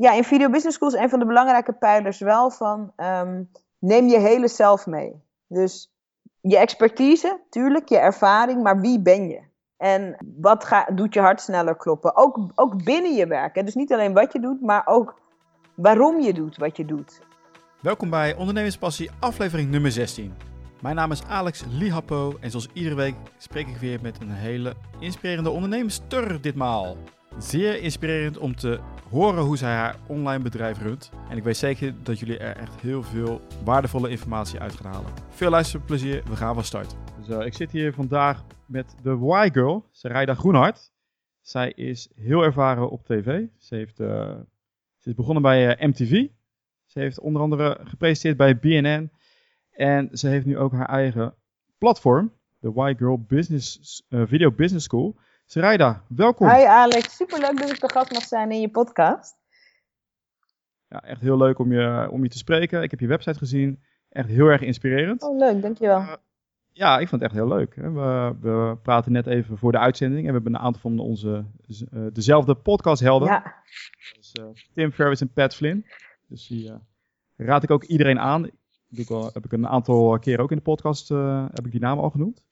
ja, in Video Business School is een van de belangrijke pijlers wel van ehm, neem je hele zelf mee. Dus je expertise, tuurlijk, je ervaring, maar wie ben je? En wat ga, doet je hart sneller kloppen? Ook, ook binnen je werk. Dus niet alleen wat je doet, maar ook waarom je doet wat je doet. Welkom bij Ondernemerspassie, aflevering nummer 16. Mijn naam is Alex Lihapo en zoals iedere week spreek ik weer met een hele inspirerende ondernemerster ditmaal. Zeer inspirerend om te horen hoe zij haar online bedrijf runt. En ik weet zeker dat jullie er echt heel veel waardevolle informatie uit gaan halen. Veel luisterplezier, we gaan van start. Dus, ik zit hier vandaag met de Y-Girl, Sarayda Groenhart. Zij is heel ervaren op tv. Ze, heeft, uh, ze is begonnen bij uh, MTV. Ze heeft onder andere gepresenteerd bij BNN. En ze heeft nu ook haar eigen platform, de Y-Girl Business, Video Business School. Sarayda, welkom. Hi Alex, superleuk dat ik de gast mag zijn in je podcast. Ja, echt heel leuk om je, om je te spreken. Ik heb je website gezien. Echt heel erg inspirerend. Oh, leuk, dankjewel. Uh, ja, ik vond het echt heel leuk. We, we praten net even voor de uitzending en we hebben een aantal van onze uh, dezelfde podcasthelden. Ja. Dus, uh, Tim Ferriss en Pat Flynn. Dus die raad ik ook iedereen aan. Ik al, heb ik een aantal keren ook in de podcast heb ik die namen al genoemd.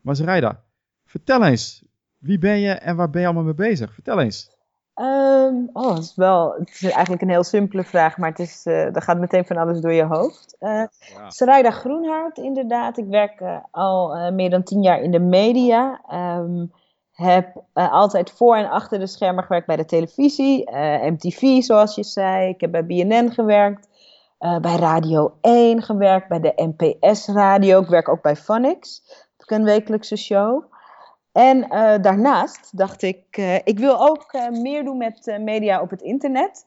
Maar Sarayda, vertel eens, wie ben je en waar ben je allemaal mee bezig? Vertel eens. Um, oh, het is wel, het is eigenlijk een heel simpele vraag, maar het is, uh, er gaat meteen van alles door je hoofd. Uh, ja. Sarayda inderdaad. Ik werk uh, al meer dan tien jaar in de media. Um, heb altijd voor en achter de schermen gewerkt bij de televisie, MTV zoals je zei. Ik heb bij BNN gewerkt, bij Radio 1 gewerkt, bij de NPS Radio. Ik werk ook bij Phonics, een wekelijkse show. En uh, daarnaast dacht ik, uh, ik wil ook uh, meer doen met media op het internet.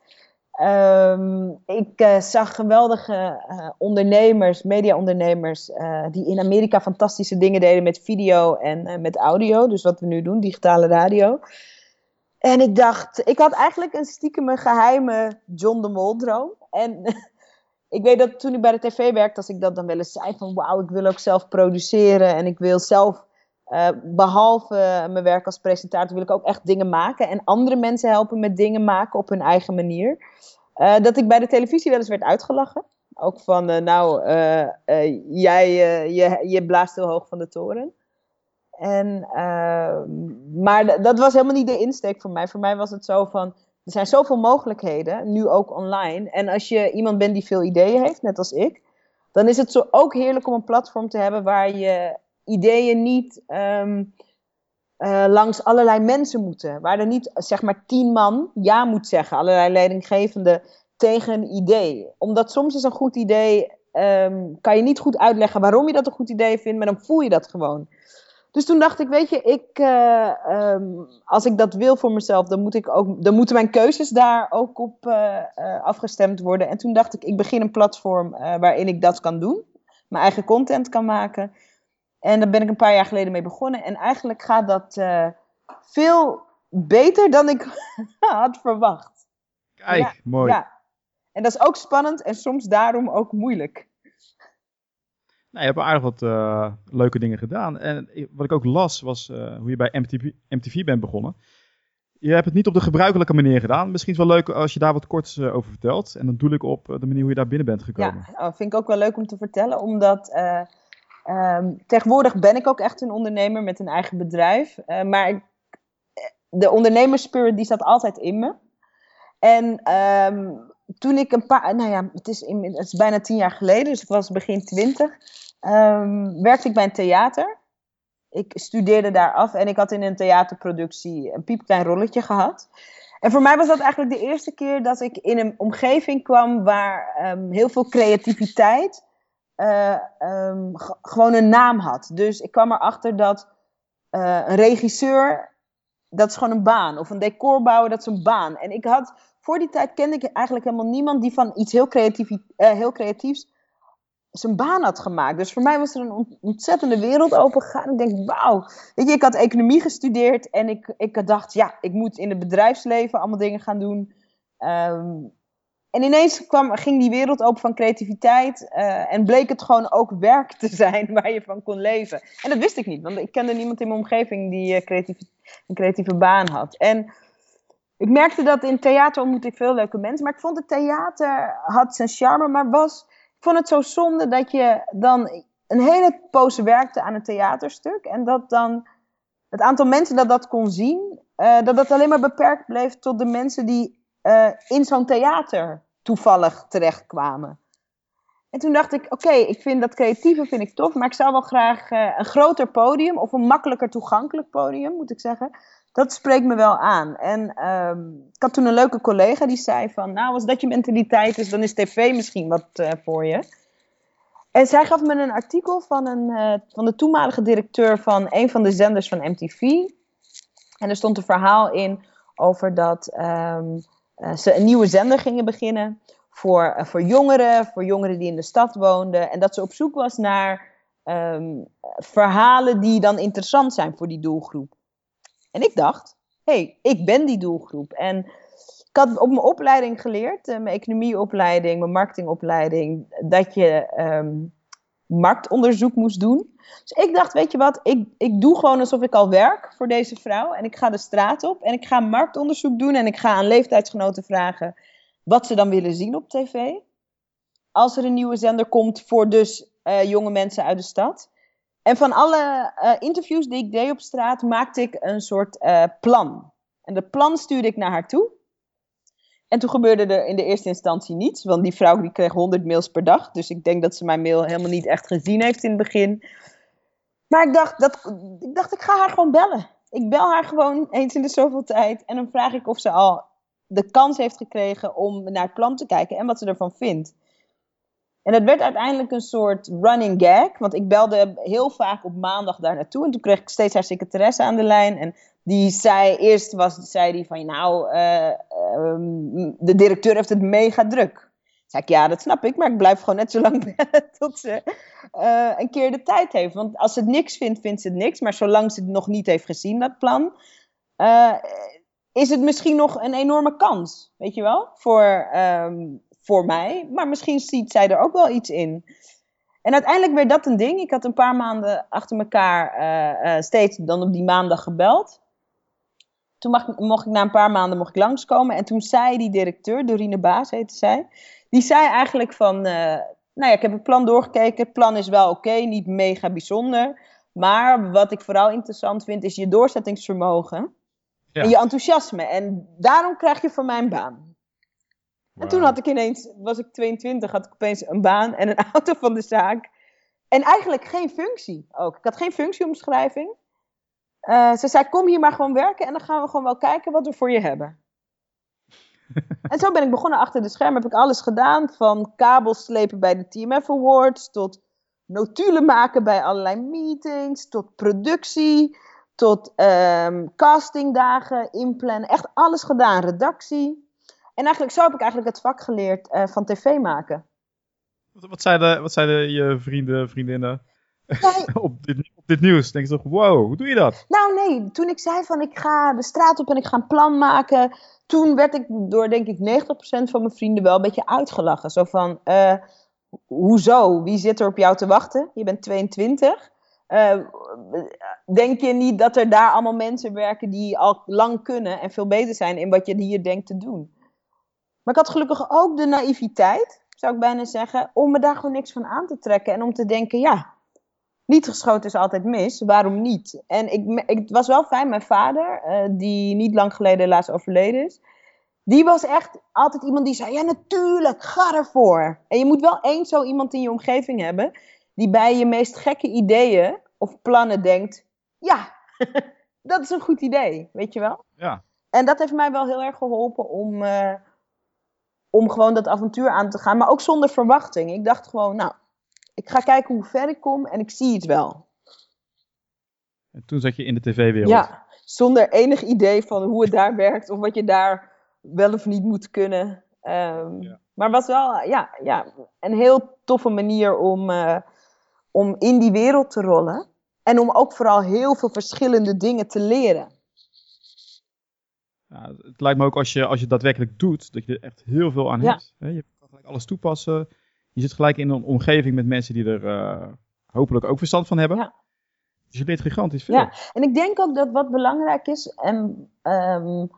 Um, ik zag geweldige ondernemers, mediaondernemers, die in Amerika fantastische dingen deden met video en met audio. Dus wat we nu doen, digitale radio. En ik dacht, ik had eigenlijk een stiekem geheime John de Mol droom. En ik weet dat toen ik bij de tv werkte, als ik dat dan wel eens zei van wauw, ik wil ook zelf produceren en ik wil zelf uh, behalve mijn werk als presentator wil ik ook echt dingen maken en andere mensen helpen met dingen maken op hun eigen manier. Uh, dat ik bij de televisie wel eens werd uitgelachen. Ook van, uh, nou, jij je, je blaast heel hoog van de toren. En, maar dat was helemaal niet de insteek voor mij. Voor mij was het zo van, er zijn zoveel mogelijkheden, nu ook online. En als je iemand bent die veel ideeën heeft, net als ik, dan is het zo ook heerlijk om een platform te hebben waar je ideeën niet um, uh, langs allerlei mensen moeten. Waar er niet, zeg maar, tien man ja moet zeggen, allerlei leidinggevende tegen een idee. Omdat soms is een goed idee, um, kan je niet goed uitleggen waarom je dat een goed idee vindt, maar dan voel je dat gewoon. Dus toen dacht ik, weet je, ik, uh, um, als ik dat wil voor mezelf, dan, moet ik ook, dan moeten mijn keuzes daar ook op uh, afgestemd worden. En toen dacht ik, ik begin een platform waarin ik dat kan doen. Mijn eigen content kan maken. En daar ben ik een paar jaar geleden mee begonnen. En eigenlijk gaat dat uh, veel beter dan ik had verwacht. Kijk, ja, mooi. Ja. En dat is ook spannend en soms daarom ook moeilijk. Nou, je hebt aardig wat uh, leuke dingen gedaan. En wat ik ook las was uh, hoe je bij MTV, MTV bent begonnen. Je hebt het niet op de gebruikelijke manier gedaan. Misschien is het wel leuk als je daar wat kort uh, over vertelt. En dan doe ik op de manier hoe je daar binnen bent gekomen. Ja, oh, vind ik ook wel leuk om te vertellen. Omdat Um, tegenwoordig ben ik ook echt een ondernemer met een eigen bedrijf. Uh, maar ik, de ondernemerspirit die zat altijd in me. En um, toen ik een paar, nou ja, het is, het is bijna tien jaar geleden, dus het was begin twintig, um, werkte ik bij een theater. Ik studeerde daar af en ik had in een theaterproductie een piepklein rolletje gehad. En voor mij was dat eigenlijk de eerste keer dat ik in een omgeving kwam waar heel veel creativiteit uh, um, gewoon een naam had. Dus ik kwam erachter dat uh, een regisseur, dat is gewoon een baan. Of een decorbouwer, dat is een baan. En ik had, voor die tijd kende ik eigenlijk helemaal niemand die van iets heel, creatief, uh, heel creatiefs zijn baan had gemaakt. Dus voor mij was er een ontzettende wereld opengegaan. Ik denk, wauw. Weet je, ik had economie gestudeerd en ik, ik dacht, ja, ik moet in het bedrijfsleven allemaal dingen gaan doen. Um, en ineens kwam, ging die wereld open van creativiteit uh, en bleek het gewoon ook werk te zijn waar je van kon leven. En dat wist ik niet, want ik kende niemand in mijn omgeving die uh, creatief, een creatieve baan had. En ik merkte dat in theater ontmoette ik veel leuke mensen. Maar ik vond het theater had zijn charme. Maar was, ik vond het zo zonde dat je dan een hele poos werkte aan een theaterstuk. En dat dan het aantal mensen dat dat kon zien, uh, dat dat alleen maar beperkt bleef tot de mensen die uh, in zo'n theater toevallig terechtkwamen. En toen dacht ik, oké, ik vind dat creatieve vind ik tof, maar ik zou wel graag uh, een groter podium of een makkelijker toegankelijk podium, moet ik zeggen. Dat spreekt me wel aan. En um, ik had toen een leuke collega die zei van, nou, als dat je mentaliteit is, dan is tv misschien wat uh, voor je. En zij gaf me een artikel van, een, van de toenmalige directeur van een van de zenders van MTV. En er stond een verhaal in over dat uh, ze een nieuwe zender gingen beginnen voor, uh, voor jongeren, voor jongeren die in de stad woonden. En dat ze op zoek was naar um, verhalen die dan interessant zijn voor die doelgroep. En ik dacht, hé, hey, ik ben die doelgroep. En ik had op mijn opleiding geleerd, uh, mijn economieopleiding, mijn marketingopleiding, dat je um, marktonderzoek moest doen. Dus ik dacht, weet je wat, ik, ik doe gewoon alsof ik al werk voor deze vrouw. En ik ga de straat op en ik ga marktonderzoek doen en ik ga aan leeftijdsgenoten vragen wat ze dan willen zien op tv. Als er een nieuwe zender komt voor dus uh, jonge mensen uit de stad. En van alle uh, interviews die ik deed op straat maakte ik een soort uh, plan. En dat plan stuurde ik naar haar toe. En toen gebeurde er in de eerste instantie niets, want die vrouw die kreeg 100 mails per dag. Dus ik denk dat ze mijn mail helemaal niet echt gezien heeft in het begin. Maar ik dacht, dat, ik dacht, ik ga haar gewoon bellen. Ik bel haar gewoon eens in de zoveel tijd. En dan vraag ik of ze al de kans heeft gekregen om naar het plan te kijken en wat ze ervan vindt. En het werd uiteindelijk een soort running gag. Want ik belde heel vaak op maandag daar naartoe. En toen kreeg ik steeds haar secretaresse aan de lijn. En die zei, eerst was, zei die van, nou, uh, um, de directeur heeft het mega druk. Zei ik, ja, dat snap ik, maar ik blijf gewoon net zo lang tot ze uh, een keer de tijd heeft. Want als ze het niks vindt, vindt ze het niks. Maar zolang ze het nog niet heeft gezien, dat plan, uh, is het misschien nog een enorme kans, weet je wel, voor, um, voor mij. Maar misschien ziet zij er ook wel iets in. En uiteindelijk werd dat een ding. Ik had een paar maanden achter elkaar steeds dan op die maandag gebeld. Toen mag, mocht ik na een paar maanden mocht ik langskomen. En toen zei die directeur, Dorine Baas heette zij. Die zei eigenlijk van, uh, nou ja, ik heb het plan doorgekeken. Het plan is wel oké, okay, niet mega bijzonder. Maar wat ik vooral interessant vind, is je doorzettingsvermogen. Ja. En je enthousiasme. En daarom krijg je van mij een baan. Wow. En toen had ik ineens, was ik 22, had ik opeens een baan en een auto van de zaak. En eigenlijk geen functie ook. Ik had geen functieomschrijving. Uh, ze zei, kom hier maar gewoon werken en dan gaan we gewoon wel kijken wat we voor je hebben. en zo ben ik begonnen achter de schermen. Heb ik alles gedaan. Van kabels slepen bij de TMF Awards. Tot notulen maken bij allerlei meetings. Tot productie. Tot um, castingdagen inplannen. Echt alles gedaan. Redactie. En eigenlijk zo heb ik eigenlijk het vak geleerd uh, van tv maken. Wat, zeiden, wat zeiden je vrienden, vriendinnen nee. op, dit, op dit nieuws? Denk je toch, wow, hoe doe je dat? Nou nee, toen ik zei van ik ga de straat op en ik ga een plan maken. Toen werd ik door denk ik 90% van mijn vrienden wel een beetje uitgelachen. Zo van, uh, hoezo? Wie zit er op jou te wachten? Je bent 22. Uh, denk je niet dat er daar allemaal mensen werken die al lang kunnen en veel beter zijn in wat je hier denkt te doen? Maar ik had gelukkig ook de naïviteit, zou ik bijna zeggen, om me daar gewoon niks van aan te trekken. En om te denken, ja, niet geschoten is altijd mis, waarom niet? En ik, ik, het was wel fijn, mijn vader, uh, die niet lang geleden helaas overleden is, die was echt altijd iemand die zei, ja natuurlijk, ga ervoor. En je moet wel één zo iemand in je omgeving hebben, die bij je meest gekke ideeën of plannen denkt, ja, dat is een goed idee, weet je wel? Ja. En dat heeft mij wel heel erg geholpen om... Uh, om gewoon dat avontuur aan te gaan, maar ook zonder verwachting. Ik dacht gewoon, nou, ik ga kijken hoe ver ik kom en ik zie het wel. En toen zat je in de tv-wereld. Ja, zonder enig idee van hoe het daar werkt of wat je daar wel of niet moet kunnen. Um, ja. Maar was wel ja, ja, een heel toffe manier om, uh, om in die wereld te rollen. En om ook vooral heel veel verschillende dingen te leren. Ja, het lijkt me ook als je, als je daadwerkelijk doet, dat je er echt heel veel aan ja. hebt. Je kan gelijk alles toepassen. Je zit gelijk in een omgeving met mensen die er uh, hopelijk ook verstand van hebben. Ja. Dus je leert gigantisch veel. Ja, en ik denk ook dat wat belangrijk is, en um,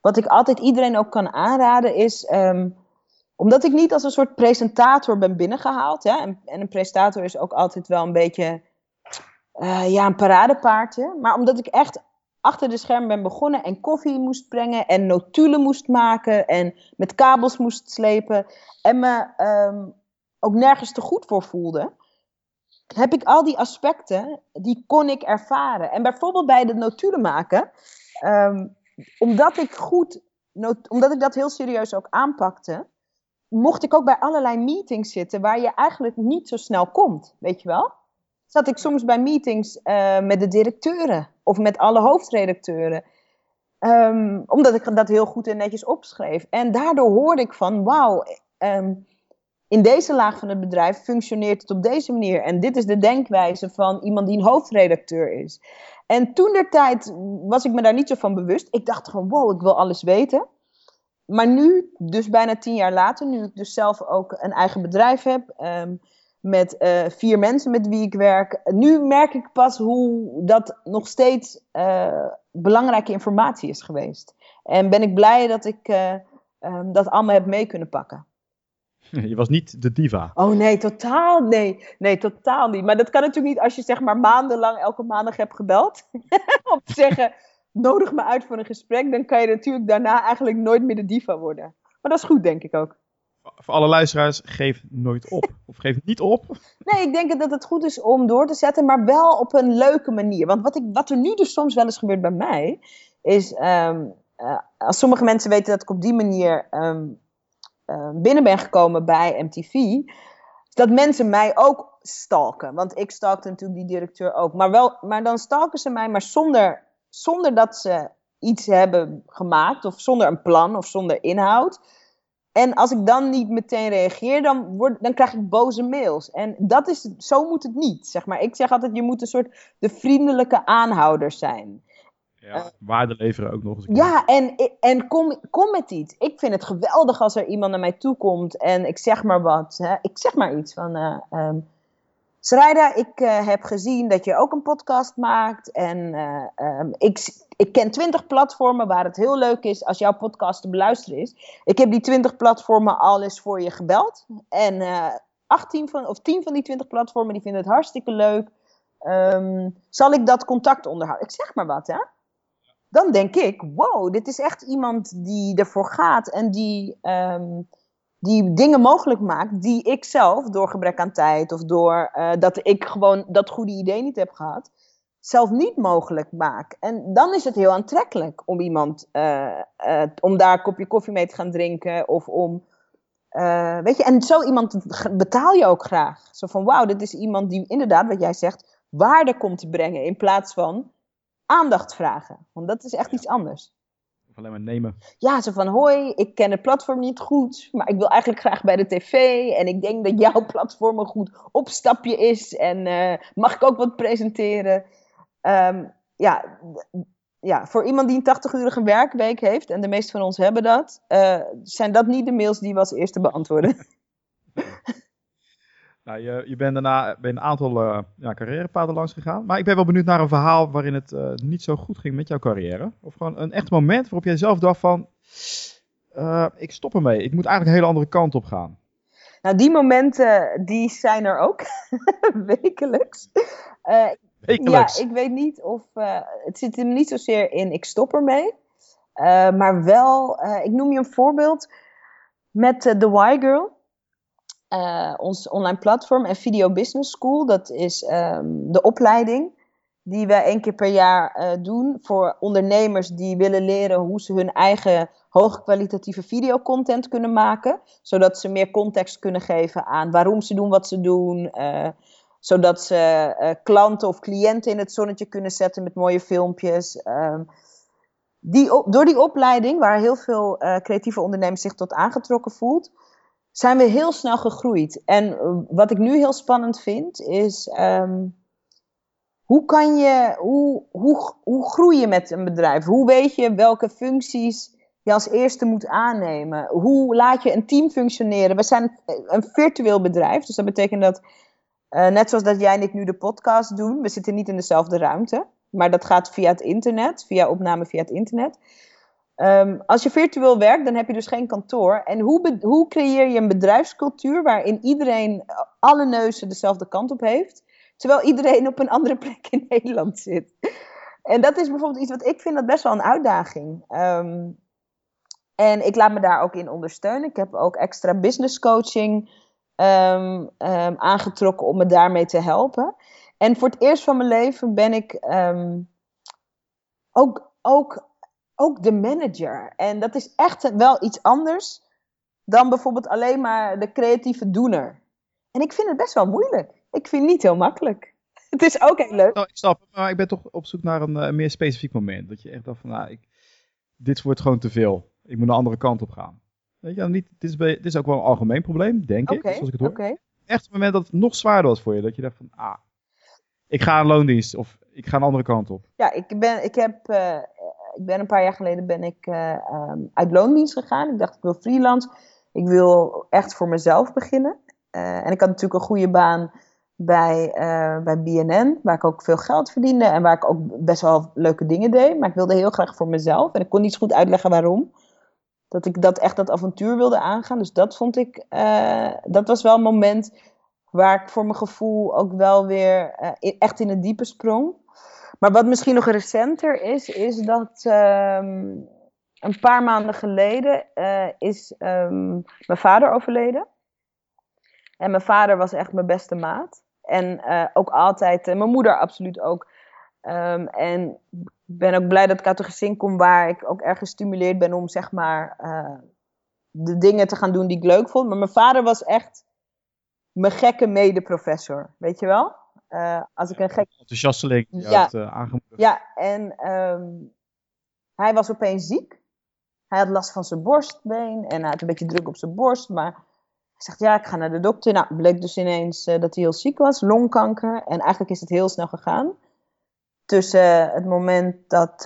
wat ik altijd iedereen ook kan aanraden is, ehm, omdat ik niet als een soort presentator ben binnengehaald, hè, en, en een presentator is ook altijd wel een beetje uh, ja, een paradepaardje, maar omdat ik echt achter de scherm ben begonnen en koffie moest brengen en notulen moest maken en met kabels moest slepen en me ehm, ook nergens te goed voor voelde, heb ik al die aspecten, die kon ik ervaren. En bijvoorbeeld bij de notulen maken, ehm, omdat ik goed, omdat ik dat heel serieus ook aanpakte, mocht ik ook bij allerlei meetings zitten waar je eigenlijk niet zo snel komt, weet je wel? Zat ik soms bij meetings uh, met de directeuren of met alle hoofdredacteuren. Um, omdat ik dat heel goed en netjes opschreef. En daardoor hoorde ik van, wauw, um, in deze laag van het bedrijf functioneert het op deze manier. En dit is de denkwijze van iemand die een hoofdredacteur is. En toen der tijd was ik me daar niet zo van bewust. Ik dacht gewoon, wow, ik wil alles weten. Maar nu, dus bijna tien jaar later, nu ik dus zelf ook een eigen bedrijf heb, um, met uh, vier mensen met wie ik werk, nu merk ik pas hoe dat nog steeds uh, belangrijke informatie is geweest. En ben ik blij dat ik uh, um, dat allemaal heb mee kunnen pakken. Je was niet de diva. Oh nee, totaal nee. Nee, totaal niet. Maar dat kan natuurlijk niet als je zeg maar maandenlang elke maandag hebt gebeld. Om te zeggen, nodig me uit voor een gesprek. Dan kan je natuurlijk daarna eigenlijk nooit meer de diva worden. Maar dat is goed, denk ik ook. Voor alle luisteraars, geef nooit op. Of geef niet op. Nee, ik denk dat het goed is om door te zetten, maar wel op een leuke manier. Want wat, ik, wat er nu dus soms wel eens gebeurt bij mij, is um, uh, als sommige mensen weten dat ik op die manier um, uh, binnen ben gekomen bij MTV, dat mensen mij ook stalken. Want ik stalkte natuurlijk die directeur ook. Maar, wel, maar dan stalken ze mij, maar zonder, zonder dat ze iets hebben gemaakt, of zonder een plan, of zonder inhoud. En als ik dan niet meteen reageer, dan, word, dan krijg ik boze mails. En dat is, zo moet het niet, zeg maar. Ik zeg altijd, je moet een soort de vriendelijke aanhouder zijn. Ja, uh, waarde leveren ook nog eens. Ja, en, en kom, kom met iets. Ik vind het geweldig als er iemand naar mij toe komt en ik zeg maar wat. Hè. Ik zeg maar iets van... Uh, um, ik uh, heb gezien dat je ook een podcast maakt. En um, ik, ik ken twintig platformen waar het heel leuk is als jouw podcast te beluisteren is. Ik heb die twintig platformen al eens voor je gebeld. En uh, 18 van, of 10 van die twintig platformen die vinden het hartstikke leuk. Um, zal ik dat contact onderhouden? Ik zeg maar wat, hè? Dan denk ik, wow, dit is echt iemand die ervoor gaat en die, um, die dingen mogelijk maakt die ik zelf door gebrek aan tijd of door uh, dat ik gewoon dat goede idee niet heb gehad zelf niet mogelijk maak. En dan is het heel aantrekkelijk om iemand, uh, uh, om daar een kopje koffie mee te gaan drinken of om, weet je, en zo iemand betaal je ook graag. Zo van, wauw, dit is iemand die inderdaad, wat jij zegt, waarde komt te brengen in plaats van aandacht vragen. Want dat is echt iets anders. Of alleen maar nemen. Ja, zo van, hoi, ik ken het platform niet goed, maar ik wil eigenlijk graag bij de tv en ik denk dat jouw platform een goed opstapje is en mag ik ook wat presenteren? Um, ja, ja, voor iemand die een 80-urige werkweek heeft, en de meeste van ons hebben dat, uh, zijn dat niet de mails die we als eerste beantwoorden. nou, je, je bent daarna bij een aantal uh, ja, carrièrepaden langs gegaan. Maar ik ben wel benieuwd naar een verhaal waarin het uh, niet zo goed ging met jouw carrière. Of gewoon een echt moment waarop jij zelf dacht van, ik stop ermee. Ik moet eigenlijk een hele andere kant op gaan. Nou, die momenten, die zijn er ook. Wekelijks. Wekelijks. Ja, ik weet niet of. Het zit hem niet zozeer in ik stop ermee. Maar wel, ik noem je een voorbeeld met The Y Girl. Ons online platform en Video Business School. Dat is um, de opleiding die we één keer per jaar doen voor ondernemers die willen leren hoe ze hun eigen hoogkwalitatieve videocontent kunnen maken. Zodat ze meer context kunnen geven aan waarom ze doen wat ze doen zodat ze klanten of cliënten in het zonnetje kunnen zetten met mooie filmpjes. Um, die door die opleiding, waar heel veel creatieve ondernemers zich tot aangetrokken voelt, zijn we heel snel gegroeid. En uh, wat ik nu heel spannend vind, is um, hoe kan je, hoe, hoe, hoe groei je met een bedrijf? Hoe weet je welke functies je als eerste moet aannemen? Hoe laat je een team functioneren? We zijn een virtueel bedrijf, dus dat betekent dat uh, net zoals dat jij en ik nu de podcast doen. We zitten niet in dezelfde ruimte. Maar dat gaat via het internet, via opname via het internet. Ehm, als je virtueel werkt, dan heb je dus geen kantoor. En hoe, hoe creëer je een bedrijfscultuur waarin iedereen alle neuzen dezelfde kant op heeft, terwijl iedereen op een andere plek in Nederland zit? En dat is bijvoorbeeld iets wat ik vind dat best wel een uitdaging. Um, en ik laat me daar ook in ondersteunen. Ik heb ook extra business coaching ehm, aangetrokken om me daarmee te helpen. En voor het eerst van mijn leven ben ik ook, ook ook de manager. En dat is echt wel iets anders dan bijvoorbeeld alleen maar de creatieve doener. En ik vind het best wel moeilijk. Ik vind het niet heel makkelijk. Het is ook heel leuk. Nou, ik snap maar ik ben toch op zoek naar een, uh, meer specifiek moment. Dat je echt dacht van, nou, ik, dit wordt gewoon te veel. Ik moet een andere kant op gaan. Weet je, niet, dit, is, dit is ook wel een algemeen probleem, denk ik, zoals ik het hoor. Okay. Echt het moment dat het nog zwaarder was voor je. Dat je dacht van, ah, ik ga een loondienst of ik ga een andere kant op. Ja, ik, ben, ik heb uh, ik ben een paar jaar geleden ben ik uh, um, uit loondienst gegaan. Ik dacht, ik wil freelance. Ik wil echt voor mezelf beginnen. Uh, en ik had natuurlijk een goede baan bij, uh, bij BNN, waar ik ook veel geld verdiende en waar ik ook best wel leuke dingen deed. Maar ik wilde heel graag voor mezelf en ik kon niet goed uitleggen waarom. Dat ik dat echt dat avontuur wilde aangaan. Dus dat vond ik, dat was wel een moment waar ik voor mijn gevoel ook wel weer echt in het diepe sprong. Maar wat misschien nog recenter is, is dat ehm, een paar maanden geleden uh, is um, mijn vader overleden. En mijn vader was echt mijn beste maat. En uh, ook altijd, mijn moeder absoluut ook. Um, en ben ook blij dat ik uit een gezin kom waar ik ook erg gestimuleerd ben om zeg maar de dingen te gaan doen die ik leuk vond. Maar mijn vader was echt mijn gekke medeprofessor, weet je wel? Uh, als ik een gek... Enthousiasteling, ja, uh, Ja, en um, hij was opeens ziek. Hij had last van zijn borstbeen en hij had een beetje druk op zijn borst. Maar hij zegt, ja, ik ga naar de dokter. Nou, bleek dus ineens uh, dat hij heel ziek was, longkanker. En eigenlijk is het heel snel gegaan. Tussen het moment dat,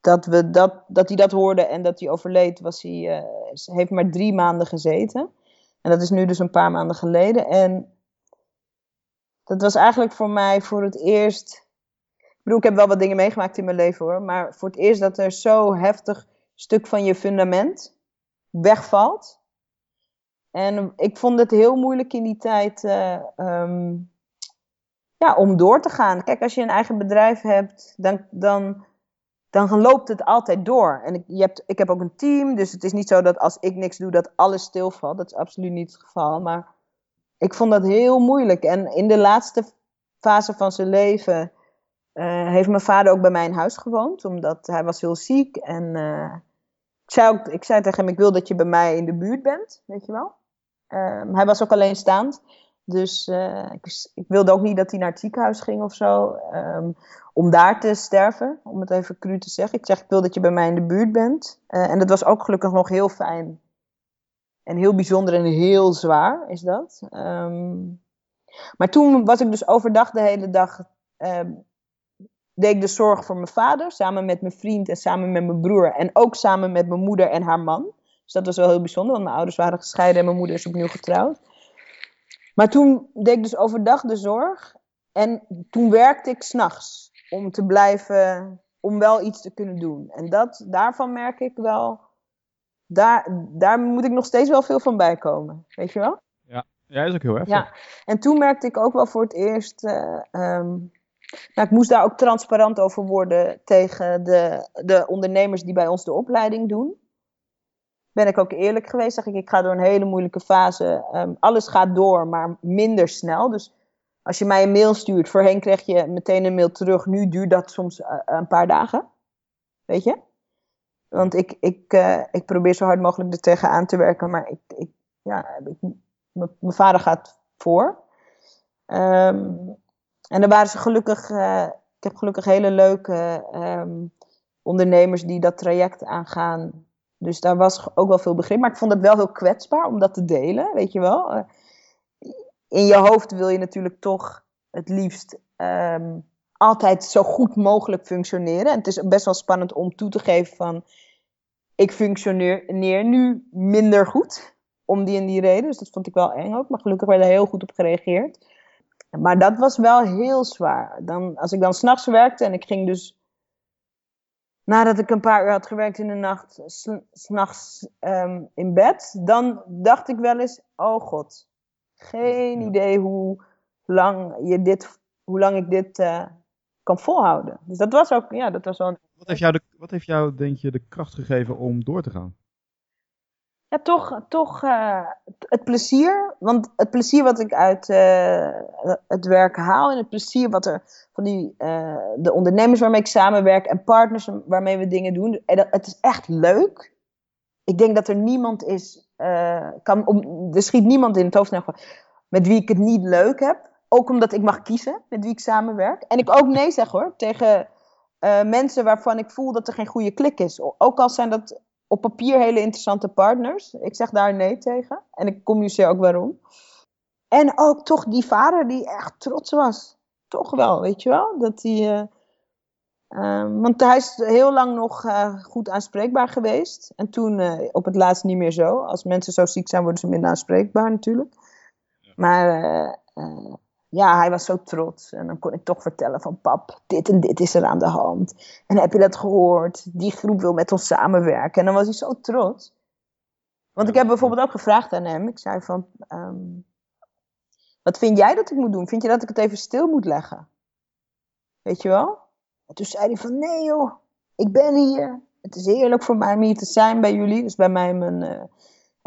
dat, we dat, dat hij dat hoorde en dat hij overleed, was hij, heeft maar drie maanden gezeten. En dat is nu dus een paar maanden geleden. En dat was eigenlijk voor mij voor het eerst. Ik bedoel, ik heb wel wat dingen meegemaakt in mijn leven hoor. Maar voor het eerst dat er zo heftig stuk van je fundament wegvalt. En ik vond het heel moeilijk in die tijd uh, um, ja, om door te gaan. Kijk, als je een eigen bedrijf hebt, dan, dan, dan loopt het altijd door. En ik, je hebt, ik heb ook een team, dus het is niet zo dat als ik niks doe, dat alles stilvalt. Dat is absoluut niet het geval. Maar ik vond dat heel moeilijk. En in de laatste fase van zijn leven uh, heeft mijn vader ook bij mij in huis gewoond, omdat hij was heel ziek. En uh, ik, zei ook, ik zei tegen hem, ik wil dat je bij mij in de buurt bent, weet je wel. Um, hij was ook alleenstaand. Dus uh, ik, ik, wilde ook niet dat hij naar het ziekenhuis ging of zo. Um, om daar te sterven, om het even cru te zeggen. Ik zeg, ik wil dat je bij mij in de buurt bent. en dat was ook gelukkig nog heel fijn en heel bijzonder en heel zwaar is dat. Um, maar toen was ik dus overdag de hele dag. Um, deed ik de zorg voor mijn vader, samen met mijn vriend en samen met mijn broer. En ook samen met mijn moeder en haar man. Dus dat was wel heel bijzonder, want mijn ouders waren gescheiden en mijn moeder is opnieuw getrouwd. Maar toen deed ik dus overdag de zorg. En toen werkte ik s'nachts om te blijven, om wel iets te kunnen doen. En dat, daarvan merk ik wel daar, daar moet ik nog steeds wel veel van bijkomen. Weet je wel? Ja, ja is ook heel erg. Ja, en toen merkte ik ook wel voor het eerst. Uh, um, nou, ik moest daar ook transparant over worden tegen de, de ondernemers die bij ons de opleiding doen. Ben ik ook eerlijk geweest, zeg ik, ik ga door een hele moeilijke fase. Um, alles gaat door, maar minder snel. Dus als je mij een mail stuurt, voorheen kreeg je meteen een mail terug. Nu duurt dat soms uh, een paar dagen. Weet je? Want ik, ik, uh, ik probeer zo hard mogelijk er tegenaan te werken, maar ik, ik, ja, mijn vader gaat voor. Um, en dan waren ze gelukkig, uh, ik heb gelukkig hele leuke um, ondernemers die dat traject aangaan. Dus daar was ook wel veel begrip. Maar ik vond het wel heel kwetsbaar om dat te delen, weet je wel. Uh, in je hoofd wil je natuurlijk toch het liefst um, altijd zo goed mogelijk functioneren. En het is best wel spannend om toe te geven van ik functioneer nu minder goed. Om die en die reden. Dus dat vond ik wel eng ook. Maar gelukkig werd er heel goed op gereageerd. Maar dat was wel heel zwaar. Dan, als ik dan s'nachts werkte en ik ging dus nadat ik een paar uur had gewerkt in de nacht, s'nachts um, in bed, dan dacht ik wel eens, oh god, geen idee hoe lang, je dit, hoe lang ik dit uh, kan volhouden. Dus dat was ook, ja, dat was wel... Wat heeft jou, de, wat heeft jou, denk je, de kracht gegeven om door te gaan? Ja, toch, toch uh, het plezier. Want het plezier wat ik uit uh, het werk haal en het plezier wat er van die, uh, de ondernemers waarmee ik samenwerk en partners waarmee we dingen doen, het is echt leuk. Ik denk dat er niemand is, kan, om, er schiet niemand in het hoofd met wie ik het niet leuk heb. Ook omdat ik mag kiezen met wie ik samenwerk. En ik ook nee zeg hoor, tegen mensen waarvan ik voel dat er geen goede klik is. Ook al zijn dat op papier hele interessante partners. Ik zeg daar nee tegen. En ik communiceer ook waarom. En ook toch die vader die echt trots was. Toch wel, weet je wel? Dat die, uh, uh, want hij is heel lang nog uh, goed aanspreekbaar geweest. En toen op het laatst niet meer zo. Als mensen zo ziek zijn, worden ze minder aanspreekbaar natuurlijk. Maar ja, hij was zo trots. En dan kon ik toch vertellen van pap, dit en dit is er aan de hand. En heb je dat gehoord? Die groep wil met ons samenwerken. En dan was hij zo trots. Want ik heb bijvoorbeeld ook gevraagd aan hem. Ik zei van, um, wat vind jij dat ik moet doen? Vind je dat ik het even stil moet leggen? Weet je wel? En toen zei hij van, nee joh, ik ben hier. Het is heerlijk voor mij om hier te zijn bij jullie. Dus bij mij mijn... Uh,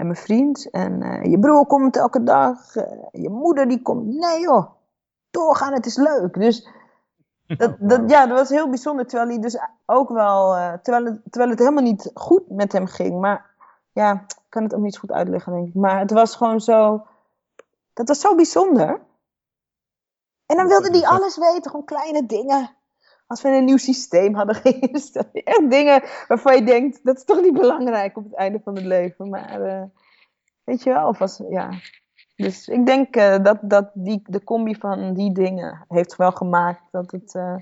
en mijn vriend. En uh, je broer komt elke dag. Uh, je moeder die komt. Nee joh, doorgaan, het is leuk. Dus dat, dat, ja, dat was heel bijzonder. Terwijl hij dus ook wel, uh, terwijl, het, terwijl het helemaal niet goed met hem ging. Maar ja, ik kan het ook niet goed uitleggen, denk ik. Maar het was gewoon zo, dat was zo bijzonder. En dan wilde hij alles weten, gewoon kleine dingen. Als we een nieuw systeem hadden geïnstalleerd. Echt dingen waarvan je denkt, dat is toch niet belangrijk op het einde van het leven. Maar uh, weet je wel, ja. Dus ik denk uh, dat, dat die, de combi van die dingen heeft wel gemaakt dat het uh,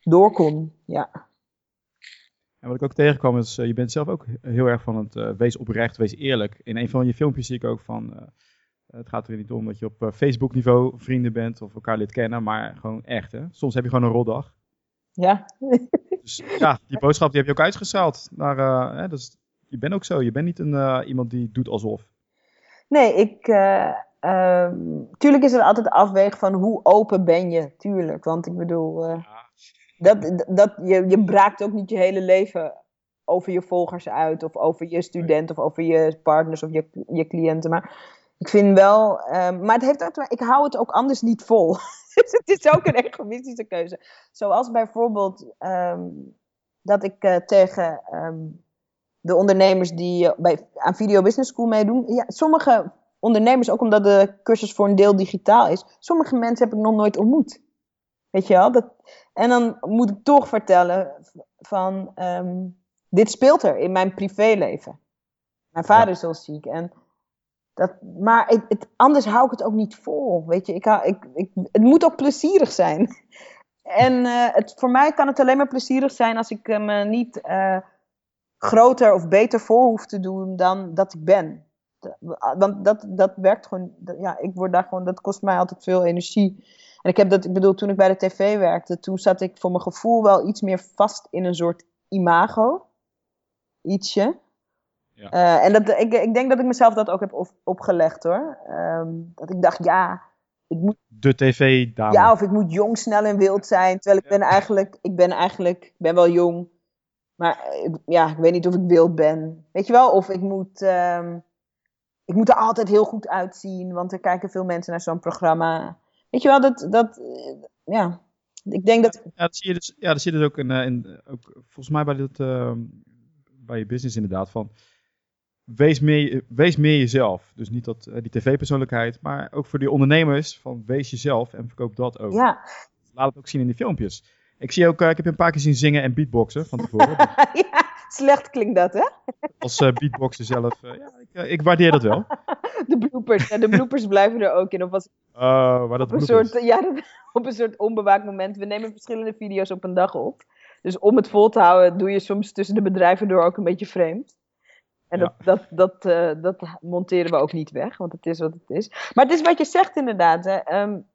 door kon. Ja. En wat ik ook tegenkwam is, je bent zelf ook heel erg van het wees oprecht, wees eerlijk. In een van je filmpjes zie ik ook van, het gaat er niet om dat je op Facebook niveau vrienden bent of elkaar lid kennen, maar gewoon echt hè. Soms heb je gewoon een roldag. Ja. dus ja, die boodschap die heb je ook uitgestraald. Naar, uh, hè, dus je bent ook zo. Je bent niet een, uh, iemand die doet alsof. Nee, ik. Uh, tuurlijk is er altijd afwegen van hoe open ben je. Tuurlijk. Want ik bedoel. Ja. dat, dat, je, je braakt ook niet je hele leven over je volgers uit. Of over je student. Of over je partners of je, je cliënten. Maar ik vind wel. maar het heeft ook, ik hou het ook anders niet vol. dus het is ook een egoïstische keuze. Zoals bijvoorbeeld um, dat ik uh, tegen um, de ondernemers die uh, bij, aan Video Business School meedoen. Ja, sommige ondernemers, ook omdat de cursus voor een deel digitaal is, sommige mensen heb ik nog nooit ontmoet. Weet je wel? Dat, en dan moet ik toch vertellen van, um, dit speelt er in mijn privéleven. Mijn vader ja. is al ziek en dat, maar het, anders hou ik het ook niet vol. Weet je, ik, ik, ik, het moet ook plezierig zijn. En uh, het, voor mij kan het alleen maar plezierig zijn als ik me niet uh, groter of beter voor hoef te doen dan dat ik ben. Want dat, dat werkt gewoon, ja, ik word daar gewoon, dat kost mij altijd veel energie. En ik heb dat, ik bedoel, toen ik bij de tv werkte, toen zat ik voor mijn gevoel wel iets meer vast in een soort imago. Ietsje. Ja. Uh, en dat, ik, ik denk dat ik mezelf dat ook heb op, opgelegd hoor. Um, dat ik dacht, ja, ik moet... De tv-dame. Ja, of ik moet jong, snel en wild zijn. Terwijl ik ja. ben eigenlijk, ik ben eigenlijk, ik ben wel jong. Maar ja, ik weet niet of ik wild ben. Weet je wel? Of ik moet, um, ik moet er altijd heel goed uitzien. Want er kijken veel mensen naar zo'n programma. Weet je wel, dat, dat ja. Ik denk dat... Ja, dat zie je dus, ja, dat zie je dus ook, in, in, ook volgens mij bij, dit, uh, bij je business inderdaad. Van, wees meer, wees meer jezelf. Dus niet dat, uh, die tv-persoonlijkheid, maar ook voor die ondernemers van wees jezelf en verkoop dat ook. Ja. Laat het ook zien in die filmpjes. Ik zie ook, uh, ik heb je een paar keer zien zingen en beatboxen van tevoren. ja, slecht klinkt dat, hè? Als uh, beatboxer zelf, ja, ik, ik, waardeer dat wel. De bloopers, ja, de bloopers blijven er ook in. Of als, waar dat op, een soort, ja, op een soort onbewaakt moment. We nemen verschillende video's op een dag op. Dus om het vol te houden doe je soms tussen de bedrijven door ook een beetje vreemd. En dat, ja. dat, dat, uh, dat monteren we ook niet weg, want het is wat het is. Maar het is wat je zegt inderdaad. Hè. Um,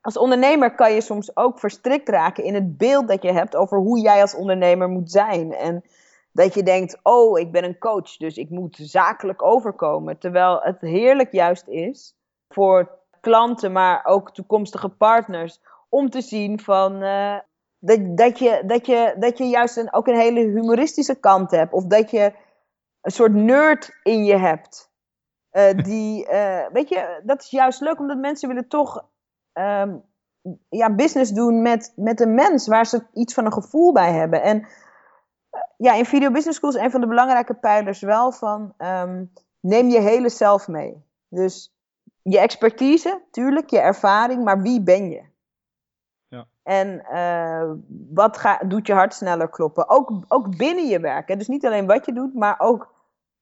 als ondernemer kan je soms ook verstrikt raken in het beeld dat je hebt over hoe jij als ondernemer moet zijn. En dat je denkt, oh, ik ben een coach, dus ik moet zakelijk overkomen. Terwijl het heerlijk juist is voor klanten, maar ook toekomstige partners, om te zien van, uh, dat, dat, je, dat, je, dat je juist een, ook een hele humoristische kant hebt. Of dat je een soort nerd in je hebt. Uh, die, uh, weet je, dat is juist leuk, omdat mensen willen toch um, ja, business doen met, met een mens waar ze iets van een gevoel bij hebben. En ja, in Video Business School is een van de belangrijke pijlers wel van um, neem je hele zelf mee. Dus je expertise, tuurlijk, je ervaring, maar wie ben je? Ja. En wat ga, doet je hart sneller kloppen? Ook, ook binnen je werk. Hè? Dus niet alleen wat je doet, maar ook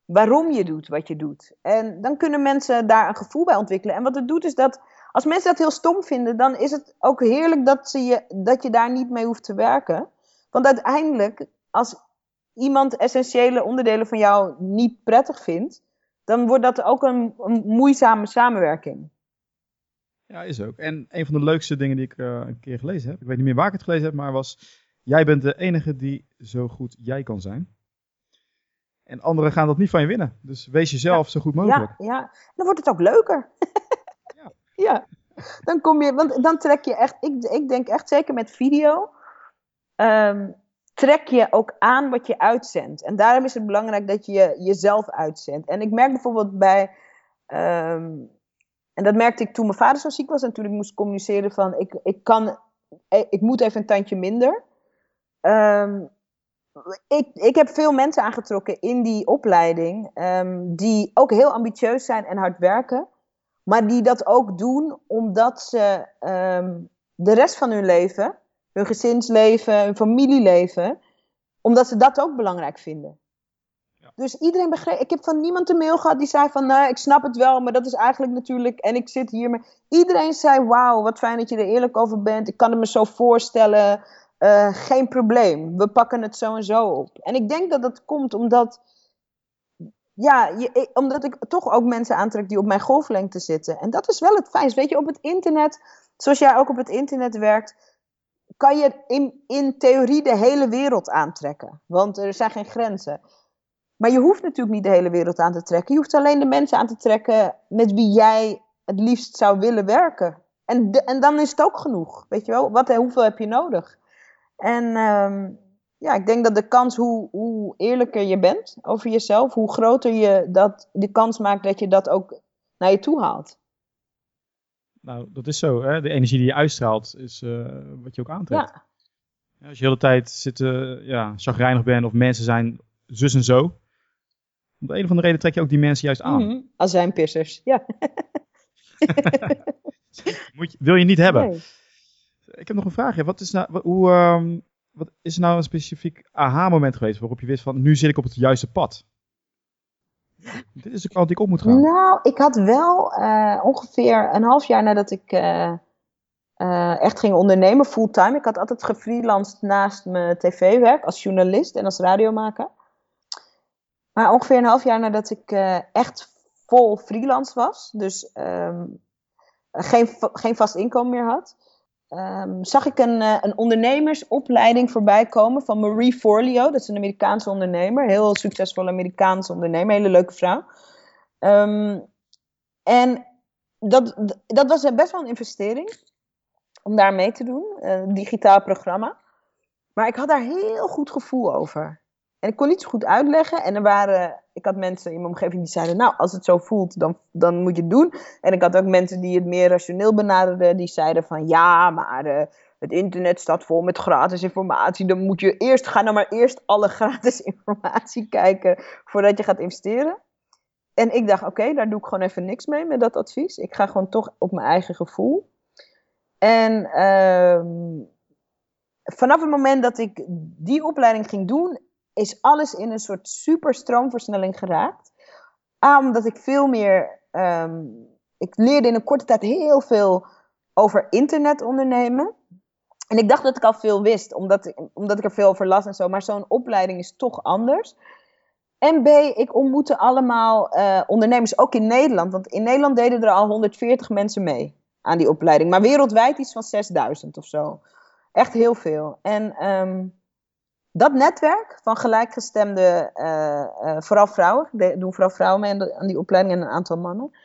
waarom je doet wat je doet. En dan kunnen mensen daar een gevoel bij ontwikkelen. En wat het doet is dat als mensen dat heel stom vinden, dan is het ook heerlijk dat, ze je, dat je daar niet mee hoeft te werken. Want uiteindelijk, als iemand essentiële onderdelen van jou niet prettig vindt, dan wordt dat ook een, een moeizame samenwerking. Ja, is ook. En een van de leukste dingen die ik uh, een keer gelezen heb, ik weet niet meer waar ik het gelezen heb, maar was: Jij bent de enige die zo goed jij kan zijn. En anderen gaan dat niet van je winnen. Dus wees jezelf zo goed mogelijk. Ja, ja, dan wordt het ook leuker. ja. ja. Dan kom je, want dan trek je echt, ik, ik denk echt zeker met video. Um, trek je ook aan wat je uitzendt. En daarom is het belangrijk dat je jezelf uitzendt. En ik merk bijvoorbeeld bij. Um, en dat merkte ik toen mijn vader zo ziek was en toen ik moest communiceren van ik, ik kan, ik moet even een tandje minder. Um, ik, ik heb veel mensen aangetrokken in die opleiding um, die ook heel ambitieus zijn en hard werken. Maar die dat ook doen omdat ze de rest van hun leven hun gezinsleven, hun familieleven, omdat ze dat ook belangrijk vinden. Ja. Dus iedereen begreep. Ik heb van niemand een mail gehad die zei van, nou, ik snap het wel, maar dat is eigenlijk natuurlijk. En ik zit hier. Maar iedereen zei, wauw, wat fijn dat je er eerlijk over bent. Ik kan het me zo voorstellen. Uh, geen probleem. We pakken het zo en zo op. En ik denk dat dat komt omdat. Ja, je, omdat ik toch ook mensen aantrek die op mijn golflengte zitten. En dat is wel het fijn. Weet je, op het internet, zoals jij ook op het internet werkt, kan je in, in theorie de hele wereld aantrekken. Want er zijn geen grenzen. Maar je hoeft natuurlijk niet de hele wereld aan te trekken. Je hoeft alleen de mensen aan te trekken met wie jij het liefst zou willen werken. En, en dan is het ook genoeg. Weet je wel, Wat, hoeveel heb je nodig? En um, ja, ik denk dat de kans, hoe, hoe eerlijker je bent over jezelf, hoe groter je dat, de kans maakt dat je dat ook naar je toe haalt. Nou, dat is zo. Hè? De energie die je uitstraalt is uh, wat je ook aantrekt. Ja. Als je de hele tijd zit, uh, ja, chagrijnig bent of mensen zijn zus en zo. Om de een of andere reden trek je ook die mensen juist aan. Mm -hmm. Als zijn pissers, ja. Moet je, wil je niet hebben. Nee. Ik heb nog een vraagje. Wat is nou, hoe, um, wat is nou een specifiek aha-moment geweest waarop je wist van nu zit ik op het juiste pad? Dit is de kant die ik op moet gaan. Nou, ik had wel uh, ongeveer een half jaar nadat ik uh, uh, echt ging ondernemen, fulltime. Ik had altijd gefreelanced naast mijn tv-werk als journalist en als radiomaker. Maar ongeveer een half jaar nadat ik echt vol freelance was, dus um, geen, geen vast inkomen meer had, um, zag ik een, uh, een ondernemersopleiding voorbij komen van Marie Forleo. Dat is een Amerikaanse ondernemer, heel succesvolle Amerikaanse ondernemer, hele leuke vrouw. Um, en dat, dat was best wel een investering om daar mee te doen, een digitaal programma. Maar ik had daar heel goed gevoel over. En ik kon niet zo goed uitleggen. En er waren, ik had mensen in mijn omgeving die zeiden, nou, als het zo voelt, dan, dan moet je het doen. En ik had ook mensen die het meer rationeel benaderden, die zeiden van, ja, maar uh, het internet staat vol met gratis informatie. Dan moet je eerst, ga nou maar eerst alle gratis informatie kijken voordat je gaat investeren. En ik dacht, oké, daar doe ik gewoon even niks mee met dat advies. Ik ga gewoon toch op mijn eigen gevoel. En uh, vanaf het moment dat ik die opleiding ging doen, is alles in een soort super stroomversnelling geraakt. A, omdat ik veel meer. Um, ik leerde in een korte tijd heel veel over internet ondernemen. En ik dacht dat ik al veel wist, omdat, omdat ik er veel over las en zo. Maar zo'n opleiding is toch anders. En B, ik ontmoette allemaal uh, ondernemers, ook in Nederland. Want in Nederland deden er al 140 mensen mee. aan die opleiding. Maar wereldwijd iets van 6000 of zo. Echt heel veel. En ehm, dat netwerk van gelijkgestemde, uh, vooral vrouwen, doen vooral vrouwen mee aan, die opleiding en een aantal mannen.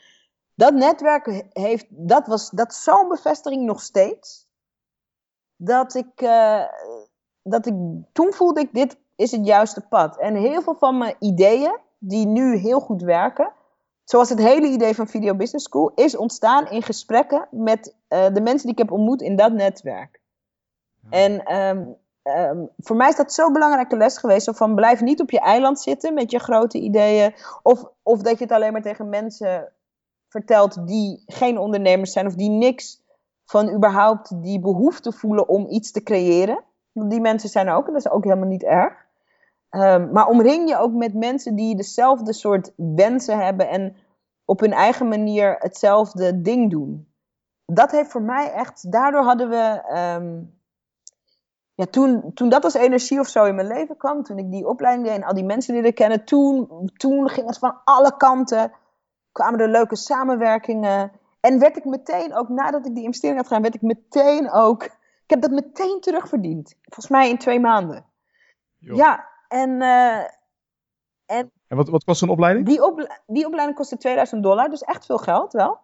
Dat netwerk heeft, dat was dat zo'n bevestiging nog steeds. Dat ik, uh, dat ik, toen voelde ik, dit is het juiste pad. En heel veel van mijn ideeën, die nu heel goed werken, zoals het hele idee van Video Business School, is ontstaan in gesprekken met de mensen die ik heb ontmoet in dat netwerk. En um, Ehm, voor mij is dat zo'n belangrijke les geweest. van blijf niet op je eiland zitten met je grote ideeën. Of, of dat je het alleen maar tegen mensen vertelt die geen ondernemers zijn. Of die niks van überhaupt die behoefte voelen om iets te creëren. Die mensen zijn ook en dat is ook helemaal niet erg. Um, maar omring je ook met mensen die dezelfde soort wensen hebben en op hun eigen manier hetzelfde ding doen. Dat heeft voor mij echt, daardoor hadden we um, ja, toen, toen dat als energie of zo in mijn leven kwam, toen ik die opleiding deed en al die mensen leerde kennen, toen, toen ging het van alle kanten, kwamen er leuke samenwerkingen. En werd ik meteen, ook nadat ik die investering had gedaan, werd ik meteen ook, ik heb dat meteen terugverdiend. Volgens mij in twee maanden. Ja, en... Uh, en, en wat, wat kost zo'n opleiding? Die, op, die opleiding kostte 2000 dollar, dus echt veel geld wel.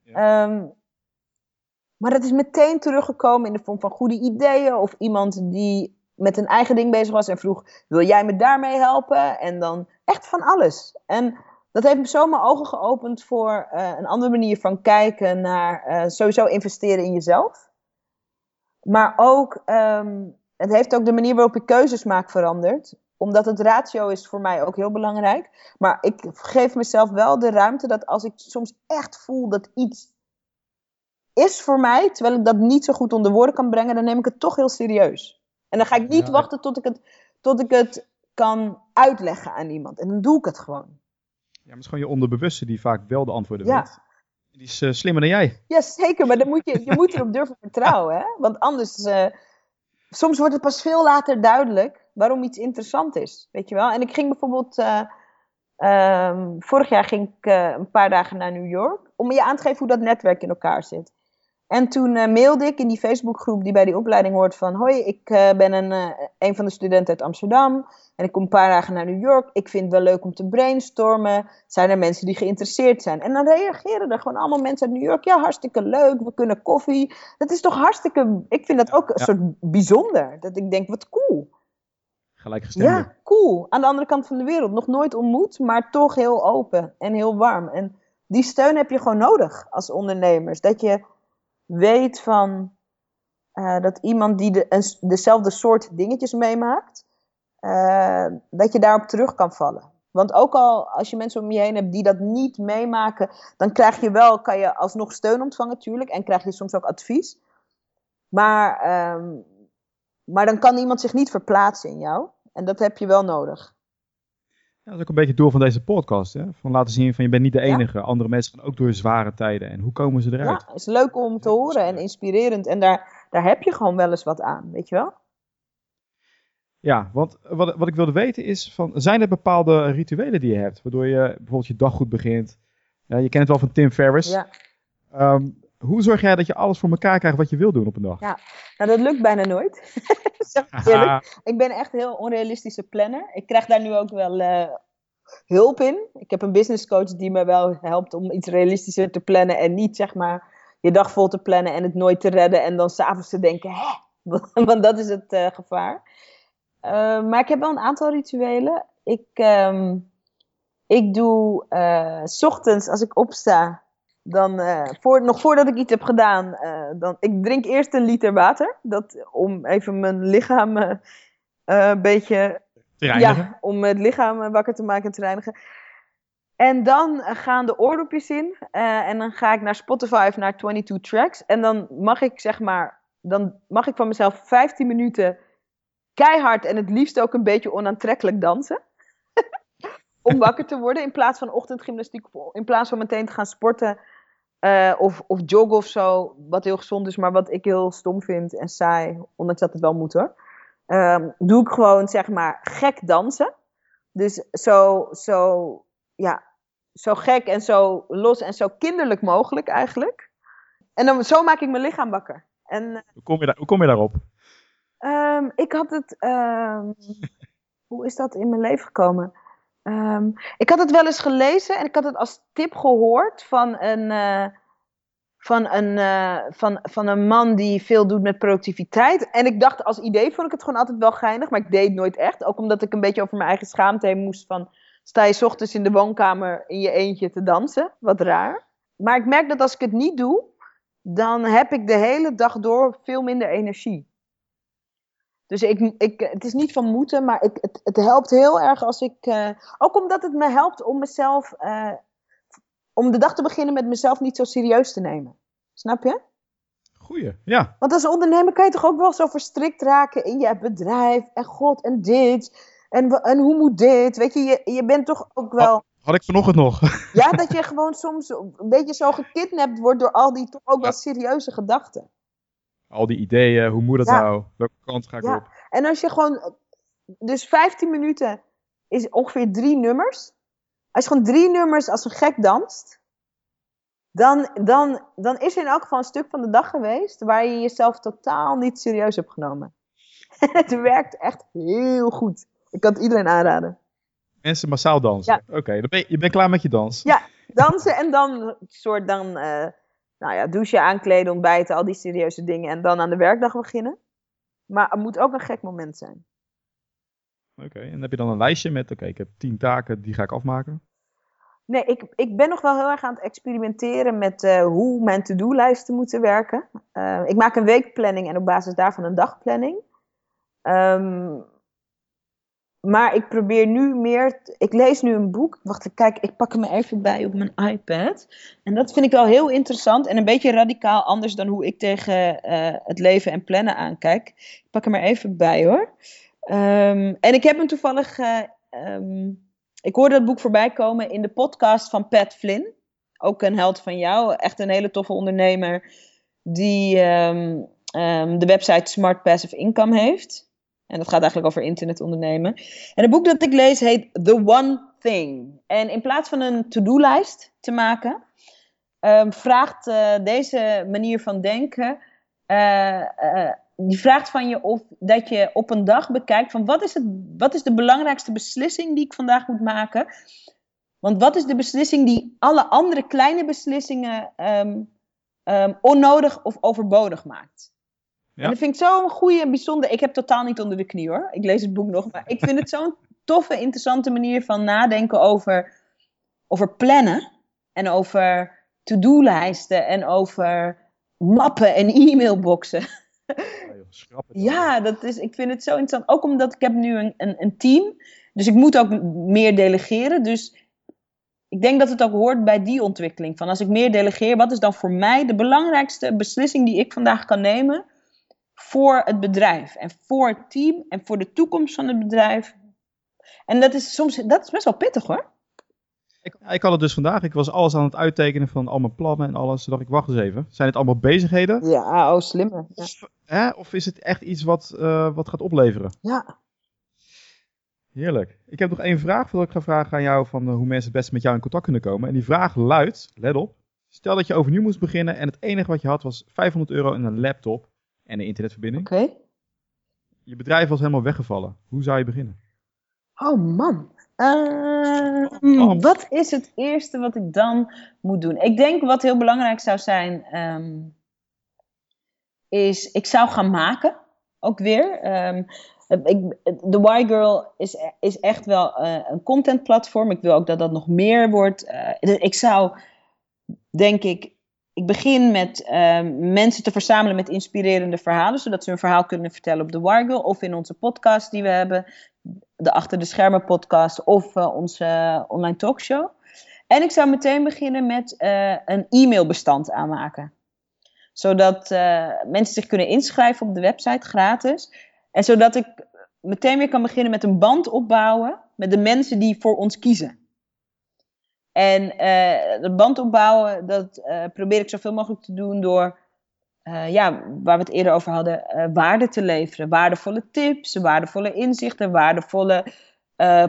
Ja. Ehm, maar dat is meteen teruggekomen in de vorm van goede ideeën. Of iemand die met een eigen ding bezig was en vroeg: Wil jij me daarmee helpen? En dan echt van alles. En dat heeft me zo mijn ogen geopend voor uh, een andere manier van kijken naar uh, sowieso investeren in jezelf. Maar ook, um, het heeft ook de manier waarop ik keuzes maak veranderd. Omdat het ratio is voor mij ook heel belangrijk. Maar ik geef mezelf wel de ruimte dat als ik soms echt voel dat iets is voor mij, terwijl ik dat niet zo goed onder woorden kan brengen, dan neem ik het toch heel serieus. En dan ga ik niet wachten tot ik, het, tot ik het kan uitleggen aan iemand. En dan doe ik het gewoon. Ja, maar het is gewoon je onderbewuste die vaak wel de antwoorden ja. weet. Die is uh, slimmer dan jij. Ja, zeker. Maar dan moet je, je moet erop durven vertrouwen. Hè? Want anders, uh, soms wordt het pas veel later duidelijk waarom iets interessant is. Weet je wel? En ik ging bijvoorbeeld, uh, um, vorig jaar ging ik een paar dagen naar New York. Om je aan te geven hoe dat netwerk in elkaar zit. En toen uh, mailde ik in die Facebookgroep die bij die opleiding hoort van... Hoi, ik uh, ben een, uh, een van de studenten uit Amsterdam en ik kom een paar dagen naar New York. Ik vind het wel leuk om te brainstormen. Zijn er mensen die geïnteresseerd zijn? En dan reageren er gewoon allemaal mensen uit New York. Ja, hartstikke leuk, we kunnen koffie. Dat is toch hartstikke... Ik vind dat ook een soort bijzonder. Dat ik denk, wat cool. Gelijkgestemde. Ja, cool. Aan de andere kant van de wereld. Nog nooit ontmoet, maar toch heel open en heel warm. En die steun heb je gewoon nodig als ondernemers. Dat je weet van uh, dat iemand die de, dezelfde soort dingetjes meemaakt, uh, dat je daarop terug kan vallen. Want ook al als je mensen om je heen hebt die dat niet meemaken, dan krijg je wel, kan je alsnog steun ontvangen natuurlijk en krijg je soms ook advies. Maar, um, maar dan kan iemand zich niet verplaatsen in jou. En dat heb je wel nodig dat is ook een beetje het doel van deze podcast. Hè? Van laten zien van je bent niet de enige. Andere mensen gaan ook door zware tijden. En hoe komen ze eruit? Ja, het is leuk om te horen en inspirerend. En daar, daar heb je gewoon wel eens wat aan, weet je wel? Ja, want wat, wat ik wilde weten is, van, zijn er bepaalde rituelen die je hebt? Waardoor je bijvoorbeeld je dag goed begint. Ja, je kent het wel van Tim Ferriss. Ja. Um, hoe zorg jij dat je alles voor elkaar krijgt wat je wil doen op een dag? Ja, nou dat lukt bijna nooit. ik ben echt een heel onrealistische planner. Ik krijg daar nu ook wel uh, hulp in. Ik heb een business coach die me wel helpt om iets realistischer te plannen en niet zeg maar je dag vol te plannen en het nooit te redden en dan s'avonds te denken, hè? Want dat is het uh, gevaar. Uh, maar ik heb wel een aantal rituelen. Ik, um, ik doe s ochtends als ik opsta, dan, uh, voor, nog voordat ik iets heb gedaan, uh, dan, ik drink eerst een liter water. Dat, om even mijn lichaam uh, een beetje... Te reinigen? Ja, om het lichaam wakker te maken en te reinigen. En dan gaan de oordopjes in. en dan ga ik naar Spotify naar 22 tracks. En dan mag ik zeg maar... Dan mag ik van mezelf 15 minuten keihard en het liefst ook een beetje onaantrekkelijk dansen. om wakker te worden. In plaats van ochtendgymnastiek, in plaats van meteen te gaan sporten uh, of, of joggen of zo. Wat heel gezond is, maar wat ik heel stom vind en saai. Ondanks dat het wel moet hoor. Um, doe ik gewoon zeg maar gek dansen. Dus zo, zo, ja, zo gek en zo los en zo kinderlijk mogelijk eigenlijk. en dan, zo maak ik mijn lichaam wakker. En, hoe, kom je daar, hoe kom je daarop? Um, ik had het. Um, hoe is dat in mijn leven gekomen? Um, ik had het wel eens gelezen en ik had het als tip gehoord van een. Uh, van een, uh, van, van een man die veel doet met productiviteit. En ik dacht, als idee vond ik het gewoon altijd wel geinig, maar ik deed het nooit echt. Ook omdat ik een beetje over mijn eigen schaamte heen moest van... sta je ochtends in de woonkamer in je eentje te dansen? Wat raar. Maar ik merk dat als ik het niet doe, dan heb ik de hele dag door veel minder energie. Dus ik, ik, het is niet van moeten, maar ik, het, het helpt heel erg als ik. Uh, ook omdat het me helpt om mezelf. Uh, om de dag te beginnen met mezelf niet zo serieus te nemen. Snap je? Goeie, ja. Want als ondernemer kan je toch ook wel zo verstrikt raken in je bedrijf. En god, en dit. En, en hoe moet dit? Weet je, je, je bent toch ook wel. Had, had ik vanochtend nog. Ja, dat je gewoon soms een beetje zo gekidnapt wordt door al die toch ook wel serieuze gedachten al die ideeën, hoe moet dat nou? Welke kant ga ik ja. op? En als je gewoon, dus 15 minuten is ongeveer drie nummers. Als je gewoon drie nummers als een gek danst, dan, dan, dan is er in elk geval een stuk van de dag geweest waar je jezelf totaal niet serieus hebt genomen. het werkt echt heel goed. Ik kan het iedereen aanraden. Mensen massaal dansen. Ja. Oké, okay, je, je bent klaar met je dans. Ja, dansen en dan soort dan uh, nou ja, douchen, aankleden, ontbijten, al die serieuze dingen. En dan aan de werkdag beginnen. Maar er moet ook een gek moment zijn. Oké, en heb je dan een lijstje met, oké, ik heb tien taken, die ga ik afmaken? Nee, ik, ik ben nog wel heel erg aan het experimenteren met uh, hoe mijn to-do-lijsten moeten werken. Uh, ik maak een weekplanning en op basis daarvan een dagplanning. Um, maar ik probeer nu meer. Ik lees nu een boek. Wacht, kijk, ik pak hem even bij op mijn iPad. En dat vind ik wel heel interessant en een beetje radicaal anders dan hoe ik tegen uh, het leven en plannen aankijk. Ik pak hem er even bij hoor. Um, en ik heb hem toevallig. Uh, um, ik hoorde dat boek voorbij komen in de podcast van Pat Flynn. Ook een held van jou. Echt een hele toffe ondernemer. Die um, de website Smart Passive Income heeft. En dat gaat eigenlijk over internet ondernemen. En het boek dat ik lees heet The One Thing. En in plaats van een to-do-lijst te maken, um, vraagt uh, deze manier van denken. Uh, uh, die vraagt van je of dat je op een dag bekijkt van wat is, het, wat is de belangrijkste beslissing die ik vandaag moet maken. Want wat is de beslissing die alle andere kleine beslissingen um, um, onnodig of overbodig maakt? En dat vind ik zo'n goede en bijzonder. Ik heb totaal niet onder de knie hoor. Ik lees het boek nog. Maar ik vind het zo'n toffe, interessante manier van nadenken over, over plannen. En over to-do-lijsten. En over mappen en e-mailboxen. Ja, dat is, ik vind het zo interessant. Ook omdat ik heb nu een, een, een team. Dus ik moet ook meer delegeren. Dus ik denk dat het ook hoort bij die ontwikkeling. Van als ik meer delegeer, wat is dan voor mij de belangrijkste beslissing die ik vandaag kan nemen? Voor het bedrijf en voor het team en voor de toekomst van het bedrijf. En dat is soms, dat is best wel pittig hoor. Ik, ik had het dus vandaag, ik was alles aan het uittekenen van al mijn plannen en alles. Toen dacht ik, wacht eens even, zijn het allemaal bezigheden? Ja, oh slimmer. Ja. Of, hè, of is het echt iets wat, uh, wat gaat opleveren? Ja. Heerlijk. Ik heb nog één vraag, wil ik ga vragen aan jou van uh, hoe mensen het beste met jou in contact kunnen komen. En die vraag luidt, let op, stel dat je overnieuw moest beginnen en het enige wat je had was 500 euro en een laptop en een internetverbinding. Oké. Je bedrijf was helemaal weggevallen. Hoe zou je beginnen? Oh man. Uh, Wat is het eerste wat ik dan moet doen? Ik denk wat heel belangrijk zou zijn, um, is ik zou gaan maken. Ook weer. Um, ik, de Y-Girl is, is echt wel uh, een contentplatform. Ik wil ook dat dat nog meer wordt. Uh, ik zou, denk ik, ik begin met ehm, mensen te verzamelen met inspirerende verhalen, zodat ze hun verhaal kunnen vertellen op de Wargirl of in onze podcast die we hebben, de Achter de Schermen podcast of uh, onze online talkshow. En ik zou meteen beginnen met uh, een e-mailbestand aanmaken. Zodat uh, mensen zich kunnen inschrijven op de website gratis. En zodat ik meteen weer kan beginnen met een band opbouwen met de mensen die voor ons kiezen. En uh, de band opbouwen, dat uh, probeer ik zoveel mogelijk te doen door, uh, ja, waar we het eerder over hadden, waarde te leveren. Waardevolle tips, waardevolle inzichten, waardevolle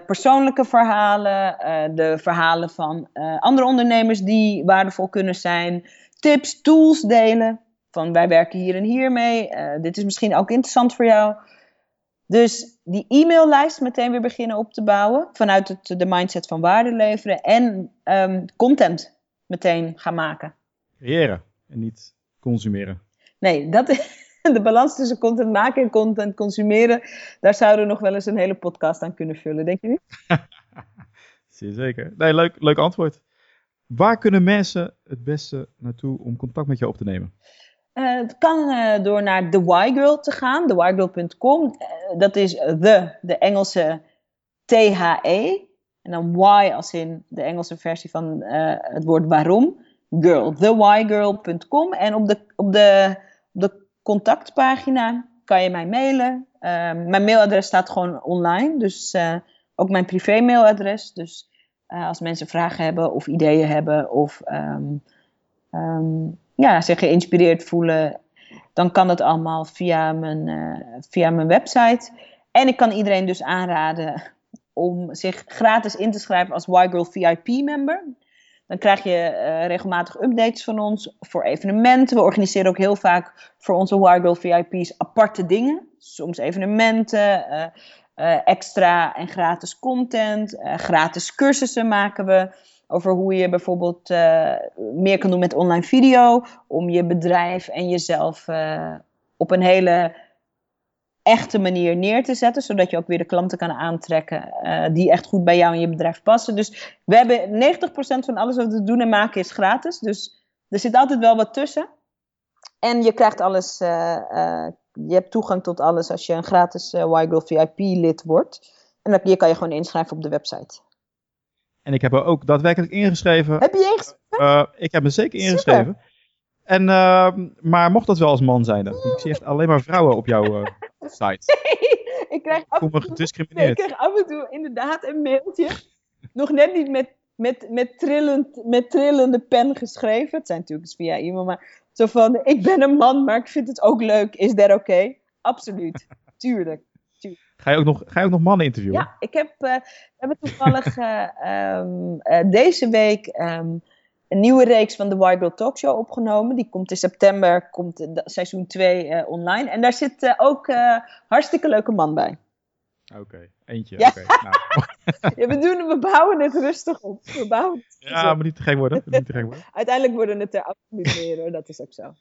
persoonlijke verhalen, de verhalen van andere ondernemers die waardevol kunnen zijn, tips, tools delen. Van wij werken hier en hier mee. dit is misschien ook interessant voor jou. Dus die e-maillijst meteen weer beginnen op te bouwen vanuit het, de mindset van waarde leveren en um, content meteen gaan maken. Creëren en niet consumeren. Nee, dat is de balans tussen content maken en content consumeren, daar zouden we nog wel eens een hele podcast aan kunnen vullen, denk je niet? Zeer zeker. Nee, leuk, leuk antwoord. Waar kunnen mensen het beste naartoe om contact met je op te nemen? Uh, het kan uh, door naar The Y Girl te gaan, thewygirl.com. Uh, dat is the, de Engelse T-H-E. En dan Y als in de Engelse versie van het woord waarom. Girl, thewygirl.com. En op de, op de, op de contactpagina kan je mij mailen. Ehm, mijn mailadres staat gewoon online, dus ook mijn privé mailadres. Dus als mensen vragen hebben of ideeën hebben of um, um, ja, zich geïnspireerd voelen, dan kan dat allemaal via mijn, uh, via mijn website. En ik kan iedereen dus aanraden om zich gratis in te schrijven als Y-Girl VIP member. Dan krijg je uh, regelmatig updates van ons voor evenementen. We organiseren ook heel vaak voor onze Wargirl VIP's aparte dingen. Soms evenementen, uh, extra en gratis content. gratis cursussen maken we over hoe je bijvoorbeeld meer kan doen met online video. Om je bedrijf en jezelf op een hele echte manier neer te zetten, zodat je ook weer de klanten kan aantrekken uh, die echt goed bij jou en je bedrijf passen. Dus we hebben 90% van alles wat we doen en maken is gratis. Dus er zit altijd wel wat tussen. En je krijgt alles, je hebt toegang tot alles als je een gratis uh, Y-Girl VIP lid wordt. En dan je kan je gewoon inschrijven op de website. En ik heb er ook daadwerkelijk ingeschreven. Heb je ingeschreven? ik heb me zeker ingeschreven. Super. En, maar mocht dat wel als man zijn, dan? ik zie echt alleen maar vrouwen op jouw site. ik krijg af, voel me gediscrimineerd. ik krijg af en toe inderdaad een mailtje. Nog net niet met, met, met, trillend, met trillende pen geschreven. Het zijn natuurlijk via e-mail, maar zo van: Ik ben een man, maar ik vind het ook leuk. Is dat oké? Okay? Absoluut. Tuurlijk. Ga je, ook nog, ga je ook nog mannen interviewen? Ja, ik heb, uh, we hebben toevallig uh, um, uh, deze week um, een nieuwe reeks van de White Girl Talk Show opgenomen. Die komt in september, komt seizoen 2 uh, online. En daar zit ook hartstikke leuke man bij. Oké, okay, eentje. Ja. Okay, nou. ja, we, doen, we bouwen het rustig op. We bouwen het ja, maar niet te gek worden. Niet te gek worden. Uiteindelijk worden het er absoluut meer hoor, dat is ook zo.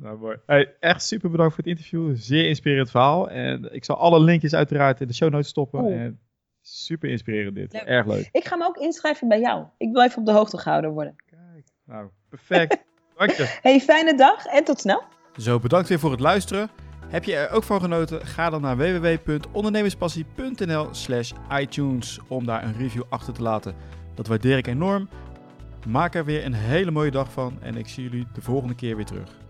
Nou, mooi. Hey, echt super bedankt voor het interview. Zeer inspirerend verhaal. En ik zal alle linkjes uiteraard in de show notes stoppen. Oh. En super inspirerend dit. Leuk. Erg leuk. Ik ga me ook inschrijven bij jou. Ik wil even op de hoogte gehouden worden. Kijk, nou, perfect. Dank je. Hey, fijne dag en tot snel. Zo, bedankt weer voor het luisteren. Heb je er ook van genoten? Ga dan naar www.ondernemerspassie.nl slash iTunes om daar een review achter te laten. Dat waardeer ik enorm. Maak er weer een hele mooie dag van en ik zie jullie de volgende keer weer terug.